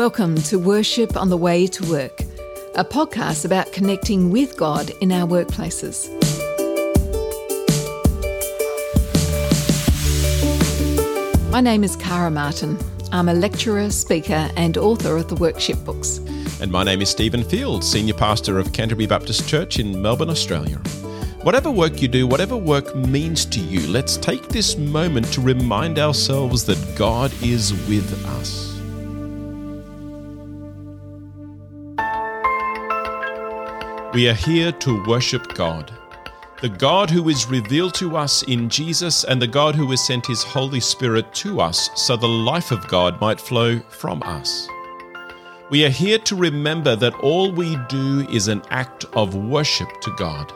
Welcome to Worship on the Way to Work, a podcast about connecting with God in our workplaces. My name is Kara Martin. I'm a lecturer, speaker, and author of the Workship books. And my name is Stephen Field, Senior Pastor of Canterbury Baptist Church in Melbourne, Australia. Whatever work you do, whatever work means to you, let's take this moment to remind ourselves that God is with us. We are here to worship God, the God who is revealed to us in Jesus and the God who has sent his Holy Spirit to us so the life of God might flow from us. We are here to remember that all we do is an act of worship to God.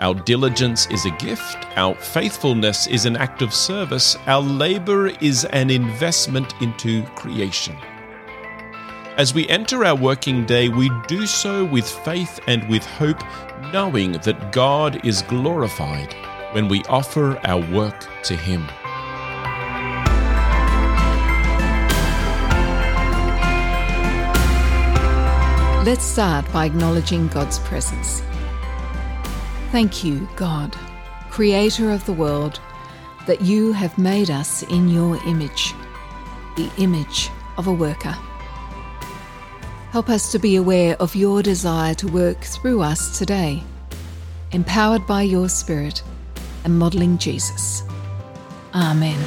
Our diligence is a gift, our faithfulness is an act of service, our labor is an investment into creation. As we enter our working day, we do so with faith and with hope, knowing that God is glorified when we offer our work to Him. Let's start by acknowledging God's presence. Thank you, God, Creator of the world, that you have made us in your image, the image of a worker. Help us to be aware of your desire to work through us today, empowered by your Spirit and modelling Jesus. Amen.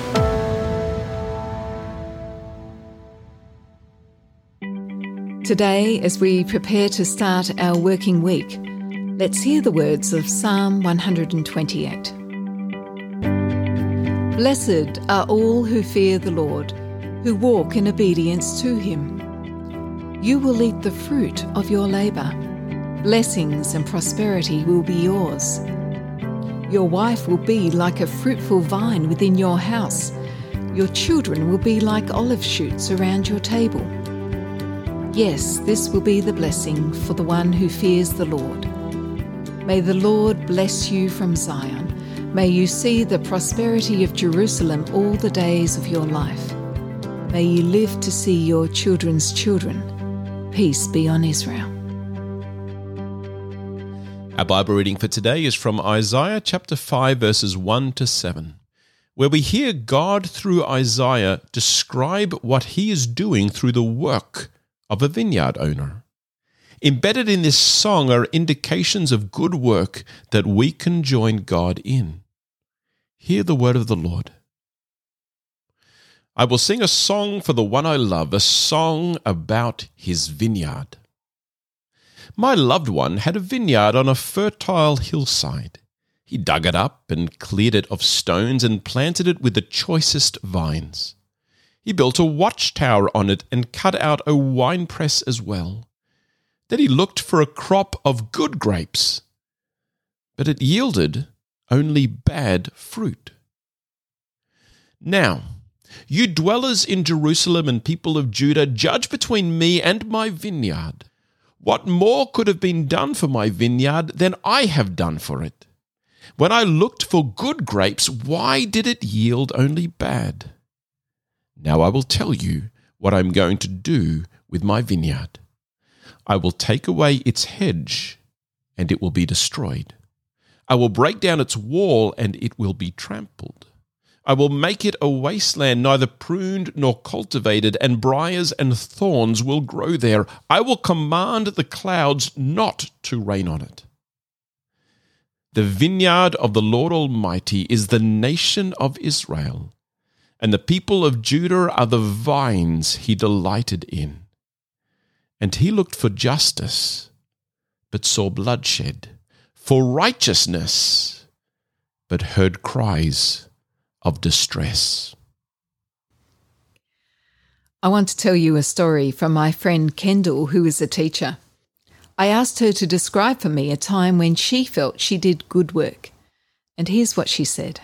Today, as we prepare to start our working week, let's hear the words of Psalm 128. Blessed are all who fear the Lord, who walk in obedience to him. You will eat the fruit of your labour. Blessings and prosperity will be yours. Your wife will be like a fruitful vine within your house. Your children will be like olive shoots around your table. Yes, this will be the blessing for the one who fears the Lord. May the Lord bless you from Zion. May you see the prosperity of Jerusalem all the days of your life. May you live to see your children's children. Peace be on Israel. Our Bible reading for today is from Isaiah chapter 5, verses 1 to 7, where we hear God through Isaiah describe what he is doing through the work of a vineyard owner. Embedded in this song are indications of good work that we can join God in. Hear the word of the Lord. I will sing a song for the one I love, a song about his vineyard. My loved one had a vineyard on a fertile hillside. He dug it up and cleared it of stones and planted it with the choicest vines. He built a watchtower on it and cut out a winepress as well. Then he looked for a crop of good grapes, but it yielded only bad fruit. Now, you dwellers in Jerusalem and people of Judah, judge between me and my vineyard. What more could have been done for my vineyard than I have done for it? When I looked for good grapes, why did it yield only bad? Now I will tell you what I'm going to do with my vineyard. I will take away its hedge, and it will be destroyed. I will break down its wall, and it will be trampled. I will make it a wasteland, neither pruned nor cultivated, and briars and thorns will grow there. I will command the clouds not to rain on it. The vineyard of the Lord Almighty is the nation of Israel, and the people of Judah are the vines he delighted in. And he looked for justice, but saw bloodshed, for righteousness, but heard cries of distress. I want to tell you a story from my friend Kendall, who is a teacher. I asked her to describe for me a time when she felt she did good work. And here's what she said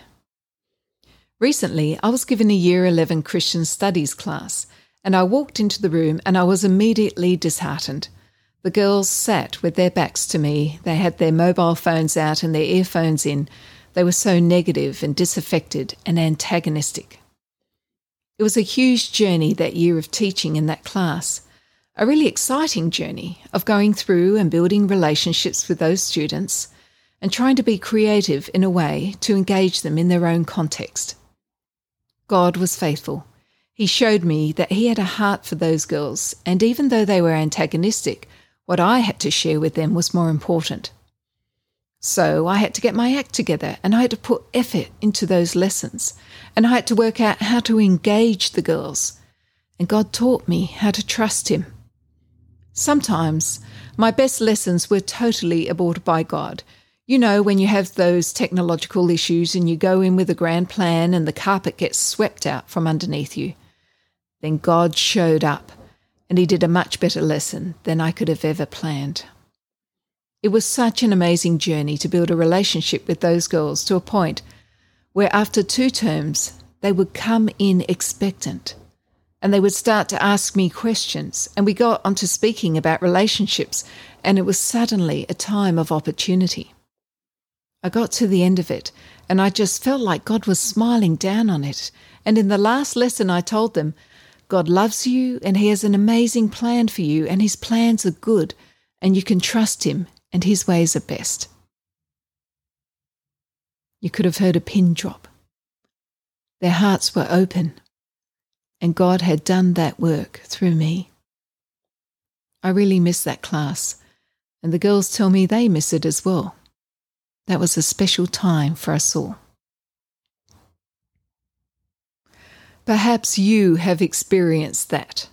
Recently, I was given a Year 11 Christian Studies class, and I walked into the room and I was immediately disheartened. The girls sat with their backs to me, they had their mobile phones out and their earphones in, they were so negative and disaffected and antagonistic. It was a huge journey that year of teaching in that class. a really exciting journey of going through and building relationships with those students and trying to be creative in a way to engage them in their own context. God was faithful. He showed me that He had a heart for those girls, and even though they were antagonistic, what I had to share with them was more important. So I had to get my act together and I had to put effort into those lessons and I had to work out how to engage the girls. And God taught me how to trust Him. Sometimes my best lessons were totally aborted by God. You know, when you have those technological issues and you go in with a grand plan and the carpet gets swept out from underneath you. Then God showed up and He did a much better lesson than I could have ever planned. It was such an amazing journey to build a relationship with those girls to a point where after two terms they would come in expectant and they would start to ask me questions and we got onto speaking about relationships and it was suddenly a time of opportunity. I got to the end of it and I just felt like God was smiling down on it. And in the last lesson I told them, God loves you and He has an amazing plan for you, and His plans are good, and you can trust Him and his ways are best. You could have heard a pin drop. Their hearts were open, and God had done that work through me. I really miss that class, and the girls tell me they miss it as well. That was a special time for us all. Perhaps you have experienced that,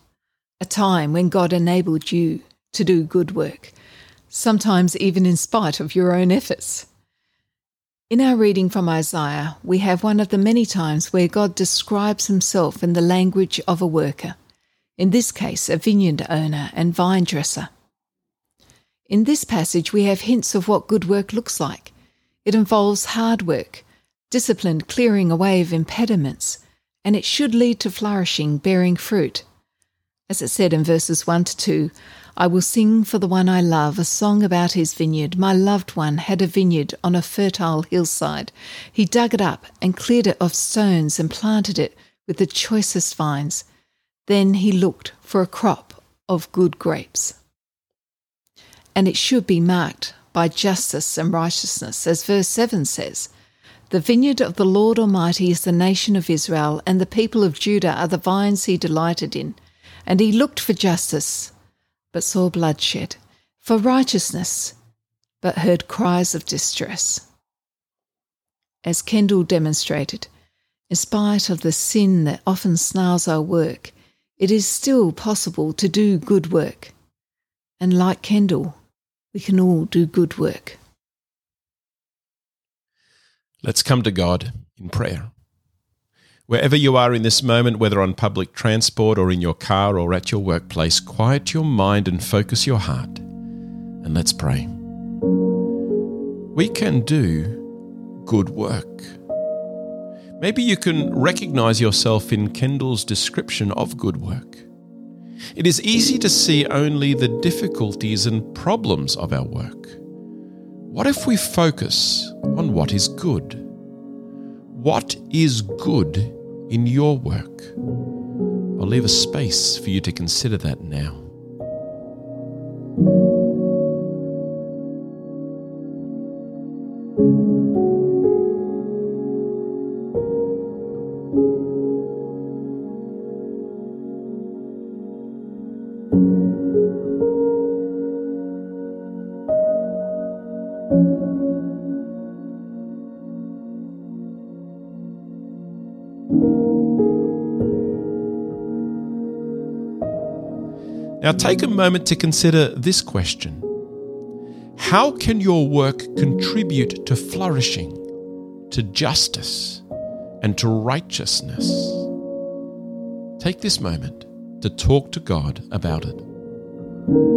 a time when God enabled you to do good work sometimes even in spite of your own efforts. In our reading from Isaiah, we have one of the many times where God describes himself in the language of a worker, in this case, a vineyard owner and vine dresser. In this passage, we have hints of what good work looks like. It involves hard work, disciplined clearing away of impediments, and it should lead to flourishing, bearing fruit. As it said in verses 1 to 2, I will sing for the one I love a song about his vineyard. My loved one had a vineyard on a fertile hillside. He dug it up and cleared it of stones and planted it with the choicest vines. Then he looked for a crop of good grapes. And it should be marked by justice and righteousness, as verse 7 says. The vineyard of the Lord Almighty is the nation of Israel, and the people of Judah are the vines he delighted in. And he looked for justice but saw bloodshed, for righteousness, but heard cries of distress. As Kendall demonstrated, in spite of the sin that often snarls our work, it is still possible to do good work. And like Kendall, we can all do good work. Let's come to God in prayer. Wherever you are in this moment, whether on public transport or in your car or at your workplace, quiet your mind and focus your heart. And let's pray. We can do good work. Maybe you can recognize yourself in Kendall's description of good work. It is easy to see only the difficulties and problems of our work. What if we focus on what is good? What is good in your work. I'll leave a space for you to consider that now. Now, take a moment to consider this question How can your work contribute to flourishing, to justice, and to righteousness? Take this moment to talk to God about it.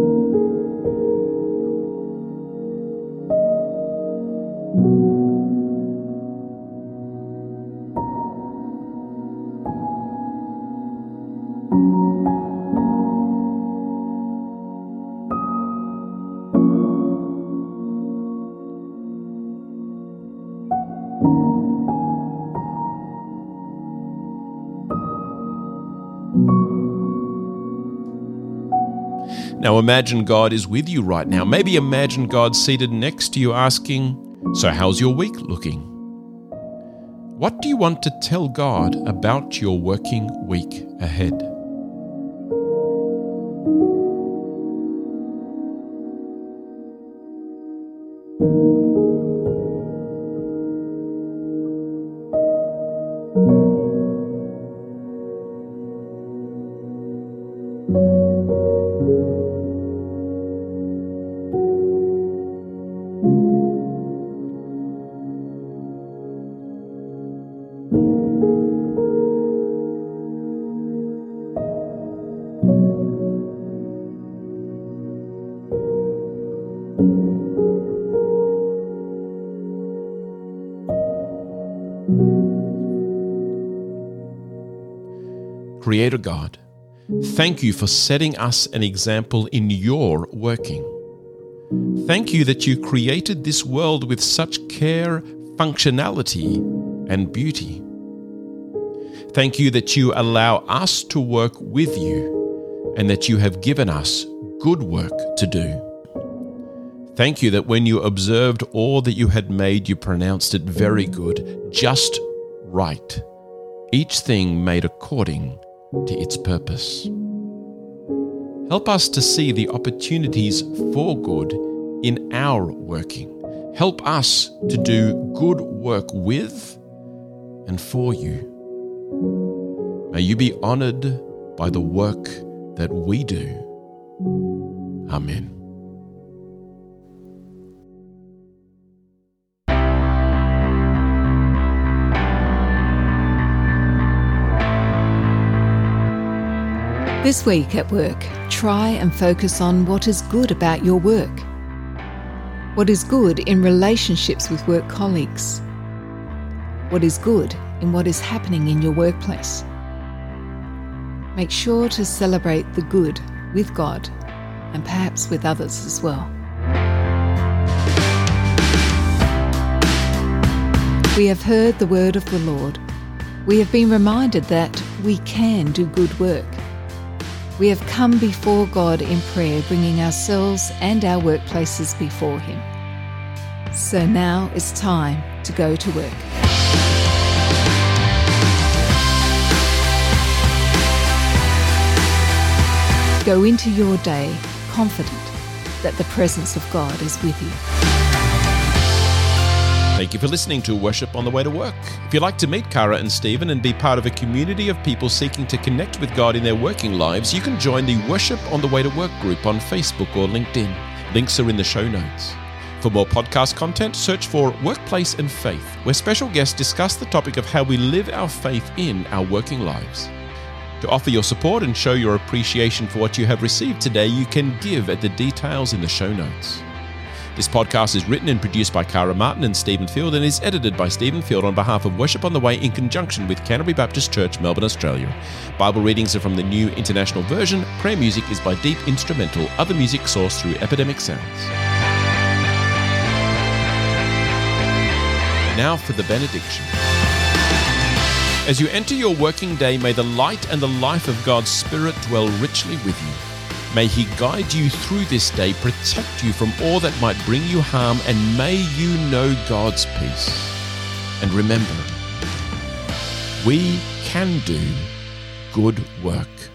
Now imagine God is with you right now. Maybe imagine God seated next to you asking, So, how's your week looking? What do you want to tell God about your working week ahead? Creator God, thank you for setting us an example in your working. Thank you that you created this world with such care, functionality, and beauty. Thank you that you allow us to work with you and that you have given us good work to do. Thank you that when you observed all that you had made, you pronounced it very good, just right, each thing made according to its purpose. Help us to see the opportunities for good in our working. Help us to do good work with and for you. May you be honored by the work that we do. Amen. This week at work, try and focus on what is good about your work. What is good in relationships with work colleagues? What is good in what is happening in your workplace? Make sure to celebrate the good with God and perhaps with others as well. We have heard the word of the Lord. We have been reminded that we can do good work we have come before God in prayer, bringing ourselves and our workplaces before Him. So now it's time to go to work. Go into your day confident that the presence of God is with you. Thank you for listening to Worship on the Way to Work. If you'd like to meet Kara and Stephen and be part of a community of people seeking to connect with God in their working lives, you can join the Worship on the Way to Work group on Facebook or LinkedIn. Links are in the show notes. For more podcast content, search for Workplace and Faith, where special guests discuss the topic of how we live our faith in our working lives. To offer your support and show your appreciation for what you have received today, you can give at the details in the show notes. This podcast is written and produced by Kara Martin and Stephen Field and is edited by Stephen Field on behalf of Worship on the Way in conjunction with Canterbury Baptist Church, Melbourne, Australia. Bible readings are from the New International Version. Prayer music is by Deep Instrumental. Other music sourced through Epidemic Sounds. Now for the benediction. As you enter your working day, may the light and the life of God's Spirit dwell richly with you. May He guide you through this day, protect you from all that might bring you harm, and may you know God's peace. And remember, we can do good work.